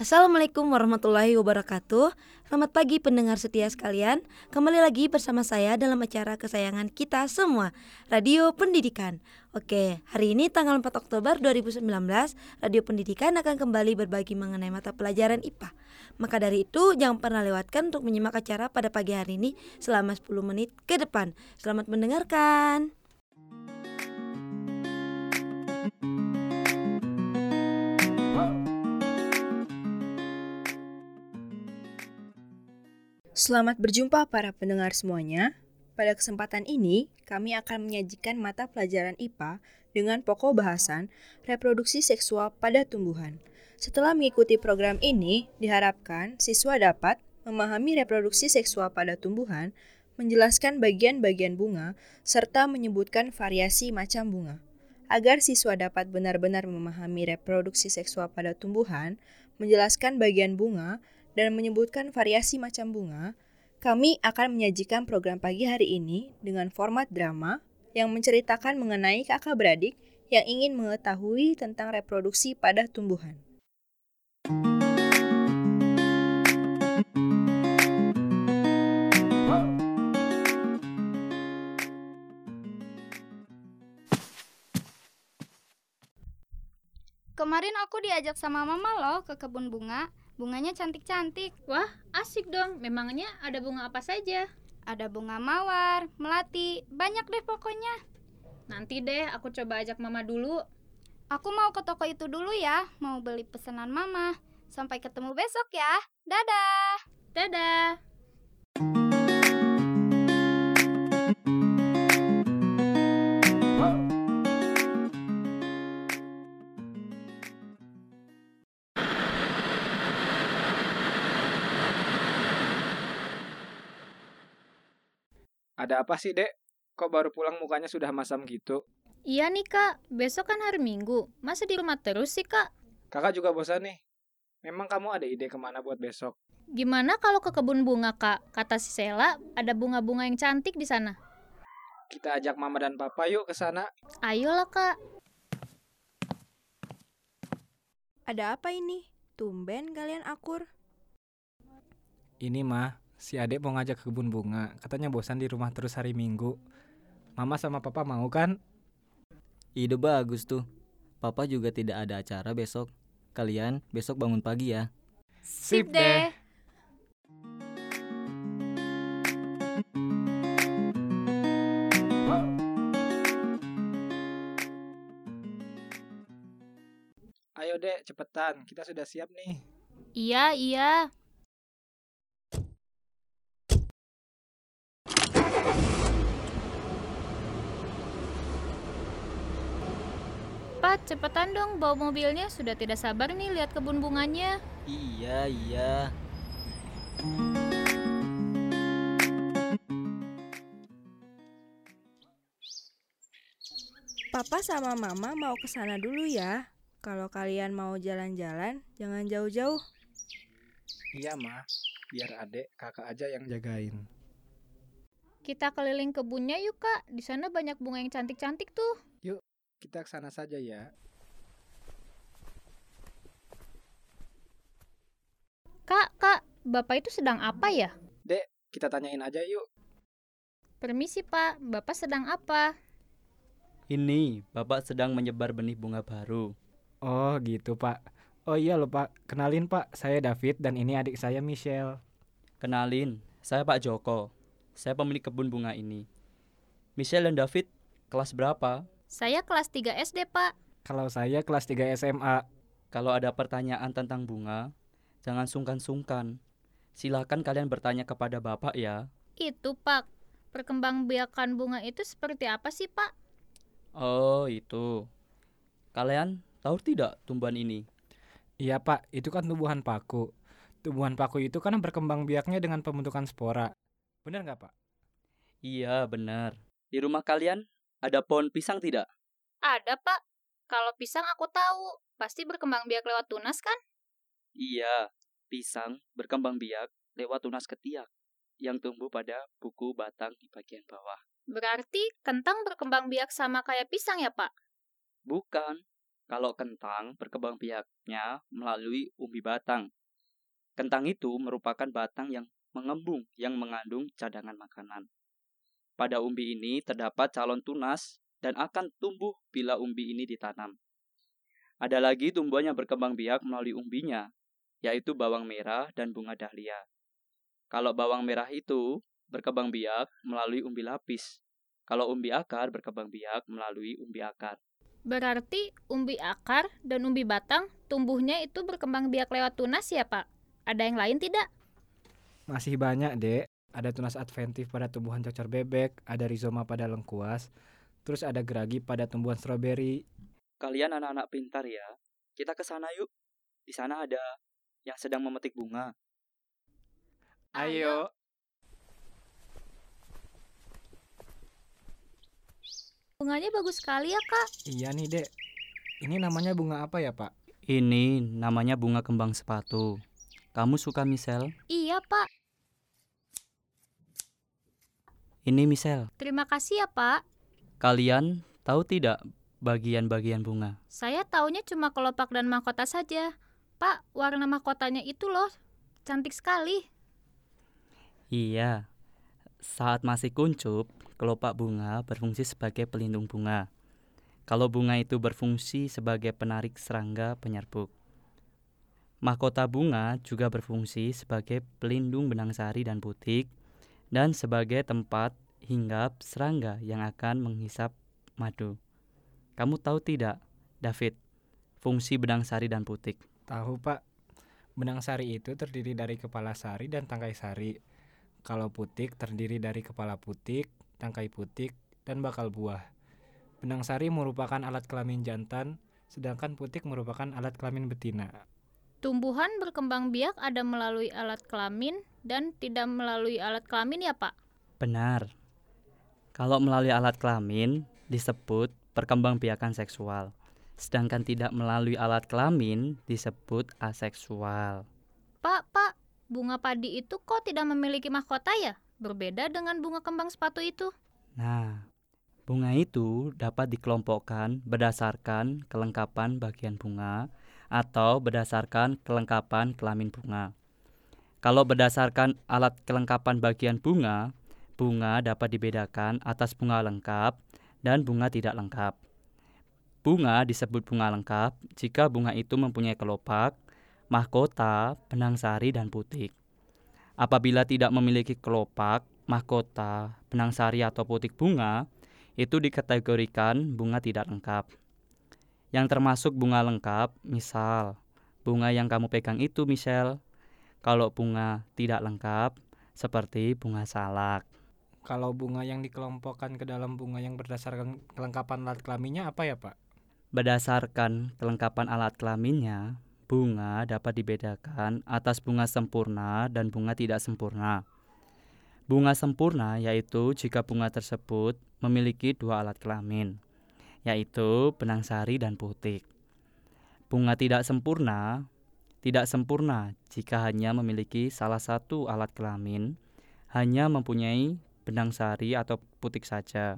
Assalamualaikum warahmatullahi wabarakatuh. Selamat pagi pendengar setia sekalian. Kembali lagi bersama saya dalam acara kesayangan kita semua Radio Pendidikan. Oke, hari ini tanggal 4 Oktober 2019 Radio Pendidikan akan kembali berbagi mengenai mata pelajaran IPA Maka dari itu jangan pernah lewatkan untuk menyimak acara pada pagi hari ini Selama 10 menit ke depan. Selamat mendengarkan Selamat berjumpa para pendengar semuanya. Pada kesempatan ini, kami akan menyajikan mata pelajaran IPA dengan pokok bahasan reproduksi seksual pada tumbuhan. Setelah mengikuti program ini, diharapkan siswa dapat memahami reproduksi seksual pada tumbuhan, menjelaskan bagian-bagian bunga, serta menyebutkan variasi macam bunga. Agar siswa dapat benar-benar memahami reproduksi seksual pada tumbuhan, menjelaskan bagian bunga, dan menyebutkan variasi macam bunga, kami akan menyajikan program pagi hari ini dengan format drama yang menceritakan mengenai kakak beradik yang ingin mengetahui tentang reproduksi pada tumbuhan. Kemarin aku diajak sama mama loh ke kebun bunga. Bunganya cantik-cantik. Wah, asik dong. Memangnya ada bunga apa saja? Ada bunga mawar, melati, banyak deh pokoknya. Nanti deh aku coba ajak mama dulu. Aku mau ke toko itu dulu ya, mau beli pesanan mama. Sampai ketemu besok ya. Dadah. Dadah. Ada apa sih, Dek? Kok baru pulang mukanya sudah masam gitu? Iya nih, Kak. Besok kan hari Minggu. Masa di rumah terus sih, Kak? Kakak juga bosan nih. Memang kamu ada ide ke mana buat besok? Gimana kalau ke kebun bunga, Kak? Kata si Sela, ada bunga-bunga yang cantik di sana. Kita ajak mama dan papa yuk ke sana. Ayolah, Kak. Ada apa ini? Tumben kalian akur. Ini mah, si adek mau ngajak ke kebun bunga. Katanya bosan di rumah terus hari Minggu. Mama sama papa mau kan? Ide bagus tuh. Papa juga tidak ada acara besok. Kalian besok bangun pagi ya. Sip deh. Ayo dek, cepetan. Kita sudah siap nih. Iya, iya. Pak, cepetan dong bawa mobilnya. Sudah tidak sabar nih lihat kebun bunganya. Iya, iya. Papa sama mama mau ke sana dulu ya. Kalau kalian mau jalan-jalan, jangan jauh-jauh. Iya mah, biar adek kakak aja yang jagain. Kita keliling kebunnya yuk, Kak. Di sana banyak bunga yang cantik-cantik tuh. Kita ke sana saja ya. Kak, Kak, Bapak itu sedang apa ya? Dek, kita tanyain aja yuk. Permisi, Pak. Bapak sedang apa? Ini Bapak sedang menyebar benih bunga baru. Oh gitu pak. Oh iya loh pak, kenalin pak, saya David dan ini adik saya Michelle. Kenalin, saya Pak Joko. Saya pemilik kebun bunga ini. Michelle dan David, kelas berapa? Saya kelas 3 SD, Pak. Kalau saya kelas 3 SMA. Kalau ada pertanyaan tentang bunga, jangan sungkan-sungkan. Silakan kalian bertanya kepada Bapak ya. Itu, Pak. Perkembangbiakan bunga itu seperti apa sih, Pak? Oh, itu. Kalian tahu tidak tumbuhan ini? Iya pak, itu kan tumbuhan paku. Tumbuhan paku itu kan berkembang biaknya dengan pembentukan spora. Benar nggak pak? Iya, benar. Di rumah kalian ada pohon pisang tidak? Ada, Pak. Kalau pisang aku tahu. Pasti berkembang biak lewat tunas kan? Iya, pisang berkembang biak lewat tunas ketiak yang tumbuh pada buku batang di bagian bawah. Berarti kentang berkembang biak sama kayak pisang ya, Pak? Bukan. Kalau kentang berkembang biaknya melalui umbi batang. Kentang itu merupakan batang yang mengembung yang mengandung cadangan makanan. Pada umbi ini terdapat calon tunas dan akan tumbuh bila umbi ini ditanam. Ada lagi tumbuhan yang berkembang biak melalui umbinya, yaitu bawang merah dan bunga dahlia. Kalau bawang merah itu berkembang biak melalui umbi lapis. Kalau umbi akar berkembang biak melalui umbi akar. Berarti umbi akar dan umbi batang tumbuhnya itu berkembang biak lewat tunas ya, Pak? Ada yang lain tidak? Masih banyak, Dek. Ada tunas adventif pada tumbuhan cocor bebek, ada rizoma pada lengkuas, terus ada geragi pada tumbuhan stroberi. Kalian anak-anak pintar ya. Kita ke sana yuk. Di sana ada yang sedang memetik bunga. Ayo. Bunganya bagus sekali ya, Kak. Iya nih, Dek. Ini namanya bunga apa ya, Pak? Ini namanya bunga kembang sepatu. Kamu suka Michelle? Iya, Pak. Ini Michelle. Terima kasih ya, Pak. Kalian tahu tidak bagian-bagian bunga? Saya taunya cuma kelopak dan mahkota saja. Pak, warna mahkotanya itu loh. Cantik sekali. Iya. Saat masih kuncup, kelopak bunga berfungsi sebagai pelindung bunga. Kalau bunga itu berfungsi sebagai penarik serangga penyerbuk. Mahkota bunga juga berfungsi sebagai pelindung benang sari dan putik dan sebagai tempat hinggap serangga yang akan menghisap madu. Kamu tahu tidak, David, fungsi benang sari dan putik? Tahu, Pak. Benang sari itu terdiri dari kepala sari dan tangkai sari. Kalau putik terdiri dari kepala putik, tangkai putik, dan bakal buah. Benang sari merupakan alat kelamin jantan, sedangkan putik merupakan alat kelamin betina. Tumbuhan berkembang biak ada melalui alat kelamin dan tidak melalui alat kelamin ya, Pak? Benar. Kalau melalui alat kelamin disebut perkembangbiakan seksual, sedangkan tidak melalui alat kelamin disebut aseksual. Pak, Pak, bunga padi itu kok tidak memiliki mahkota ya? Berbeda dengan bunga kembang sepatu itu. Nah, bunga itu dapat dikelompokkan berdasarkan kelengkapan bagian bunga atau berdasarkan kelengkapan kelamin bunga. Kalau berdasarkan alat kelengkapan bagian bunga, bunga dapat dibedakan atas bunga lengkap dan bunga tidak lengkap. Bunga disebut bunga lengkap jika bunga itu mempunyai kelopak, mahkota, benang sari, dan putik. Apabila tidak memiliki kelopak, mahkota, benang sari, atau putik bunga, itu dikategorikan bunga tidak lengkap. Yang termasuk bunga lengkap, misal, bunga yang kamu pegang itu, Michelle. Kalau bunga tidak lengkap, seperti bunga salak. Kalau bunga yang dikelompokkan ke dalam bunga yang berdasarkan kelengkapan alat kelaminnya apa ya, Pak? Berdasarkan kelengkapan alat kelaminnya, bunga dapat dibedakan atas bunga sempurna dan bunga tidak sempurna. Bunga sempurna yaitu jika bunga tersebut memiliki dua alat kelamin, yaitu benang sari dan putik. Bunga tidak sempurna tidak sempurna jika hanya memiliki salah satu alat kelamin, hanya mempunyai benang sari atau putik saja.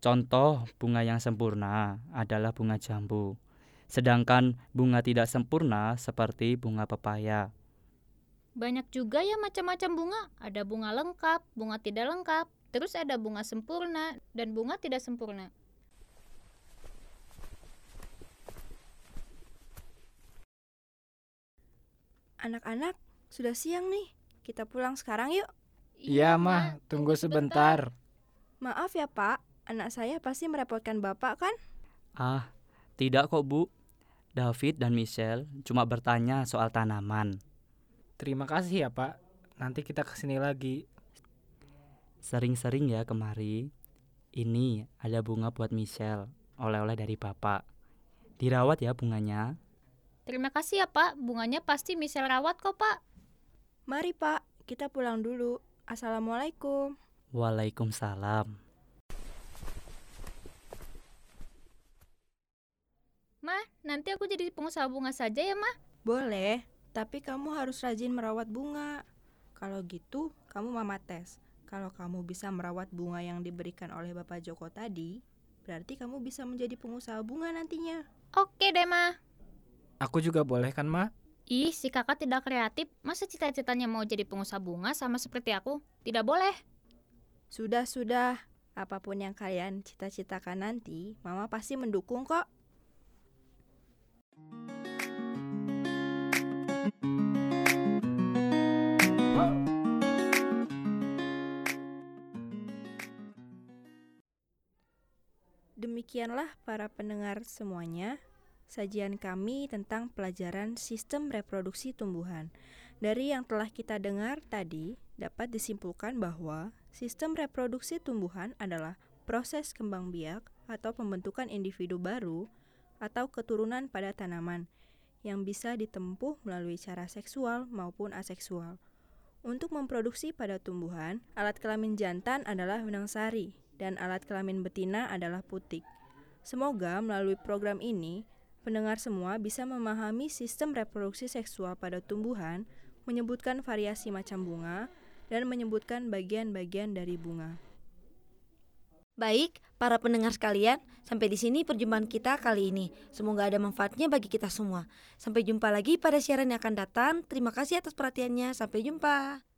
Contoh bunga yang sempurna adalah bunga jambu, sedangkan bunga tidak sempurna seperti bunga pepaya. Banyak juga ya macam-macam bunga. Ada bunga lengkap, bunga tidak lengkap, terus ada bunga sempurna dan bunga tidak sempurna. Anak-anak, sudah siang nih. Kita pulang sekarang yuk. Iya, Mah. Tunggu sebentar. Maaf ya, Pak. Anak saya pasti merepotkan Bapak kan? Ah, tidak kok Bu. David dan Michelle cuma bertanya soal tanaman. Terima kasih ya, Pak. Nanti kita ke sini lagi. Sering-sering ya kemari. Ini ada bunga buat Michelle, oleh-oleh dari Bapak. Dirawat ya bunganya. Terima kasih ya Pak, bunganya pasti Michelle rawat kok Pak. Mari Pak, kita pulang dulu. Assalamualaikum. Waalaikumsalam. Mah, nanti aku jadi pengusaha bunga saja ya Mah. Boleh, tapi kamu harus rajin merawat bunga. Kalau gitu, kamu mama tes. Kalau kamu bisa merawat bunga yang diberikan oleh Bapak Joko tadi, berarti kamu bisa menjadi pengusaha bunga nantinya. Oke deh, Ma. Aku juga boleh kan, Ma? Ih, si kakak tidak kreatif. Masa cita-citanya mau jadi pengusaha bunga sama seperti aku? Tidak boleh. Sudah-sudah, apa pun yang kalian cita-citakan nanti, Mama pasti mendukung kok. Demikianlah para pendengar semuanya, sajian kami tentang pelajaran sistem reproduksi tumbuhan. Dari yang telah kita dengar tadi, dapat disimpulkan bahwa sistem reproduksi tumbuhan adalah proses kembang biak atau pembentukan individu baru atau keturunan pada tanaman yang bisa ditempuh melalui cara seksual maupun aseksual. Untuk memproduksi pada tumbuhan, alat kelamin jantan adalah benang sari dan alat kelamin betina adalah putik. Semoga melalui program ini, pendengar semua bisa memahami sistem reproduksi seksual pada tumbuhan, menyebutkan variasi macam bunga, dan menyebutkan bagian-bagian dari bunga. Baik, para pendengar sekalian, sampai di sini perjumpaan kita kali ini. Semoga ada manfaatnya bagi kita semua. Sampai jumpa lagi pada siaran yang akan datang. Terima kasih atas perhatiannya. Sampai jumpa.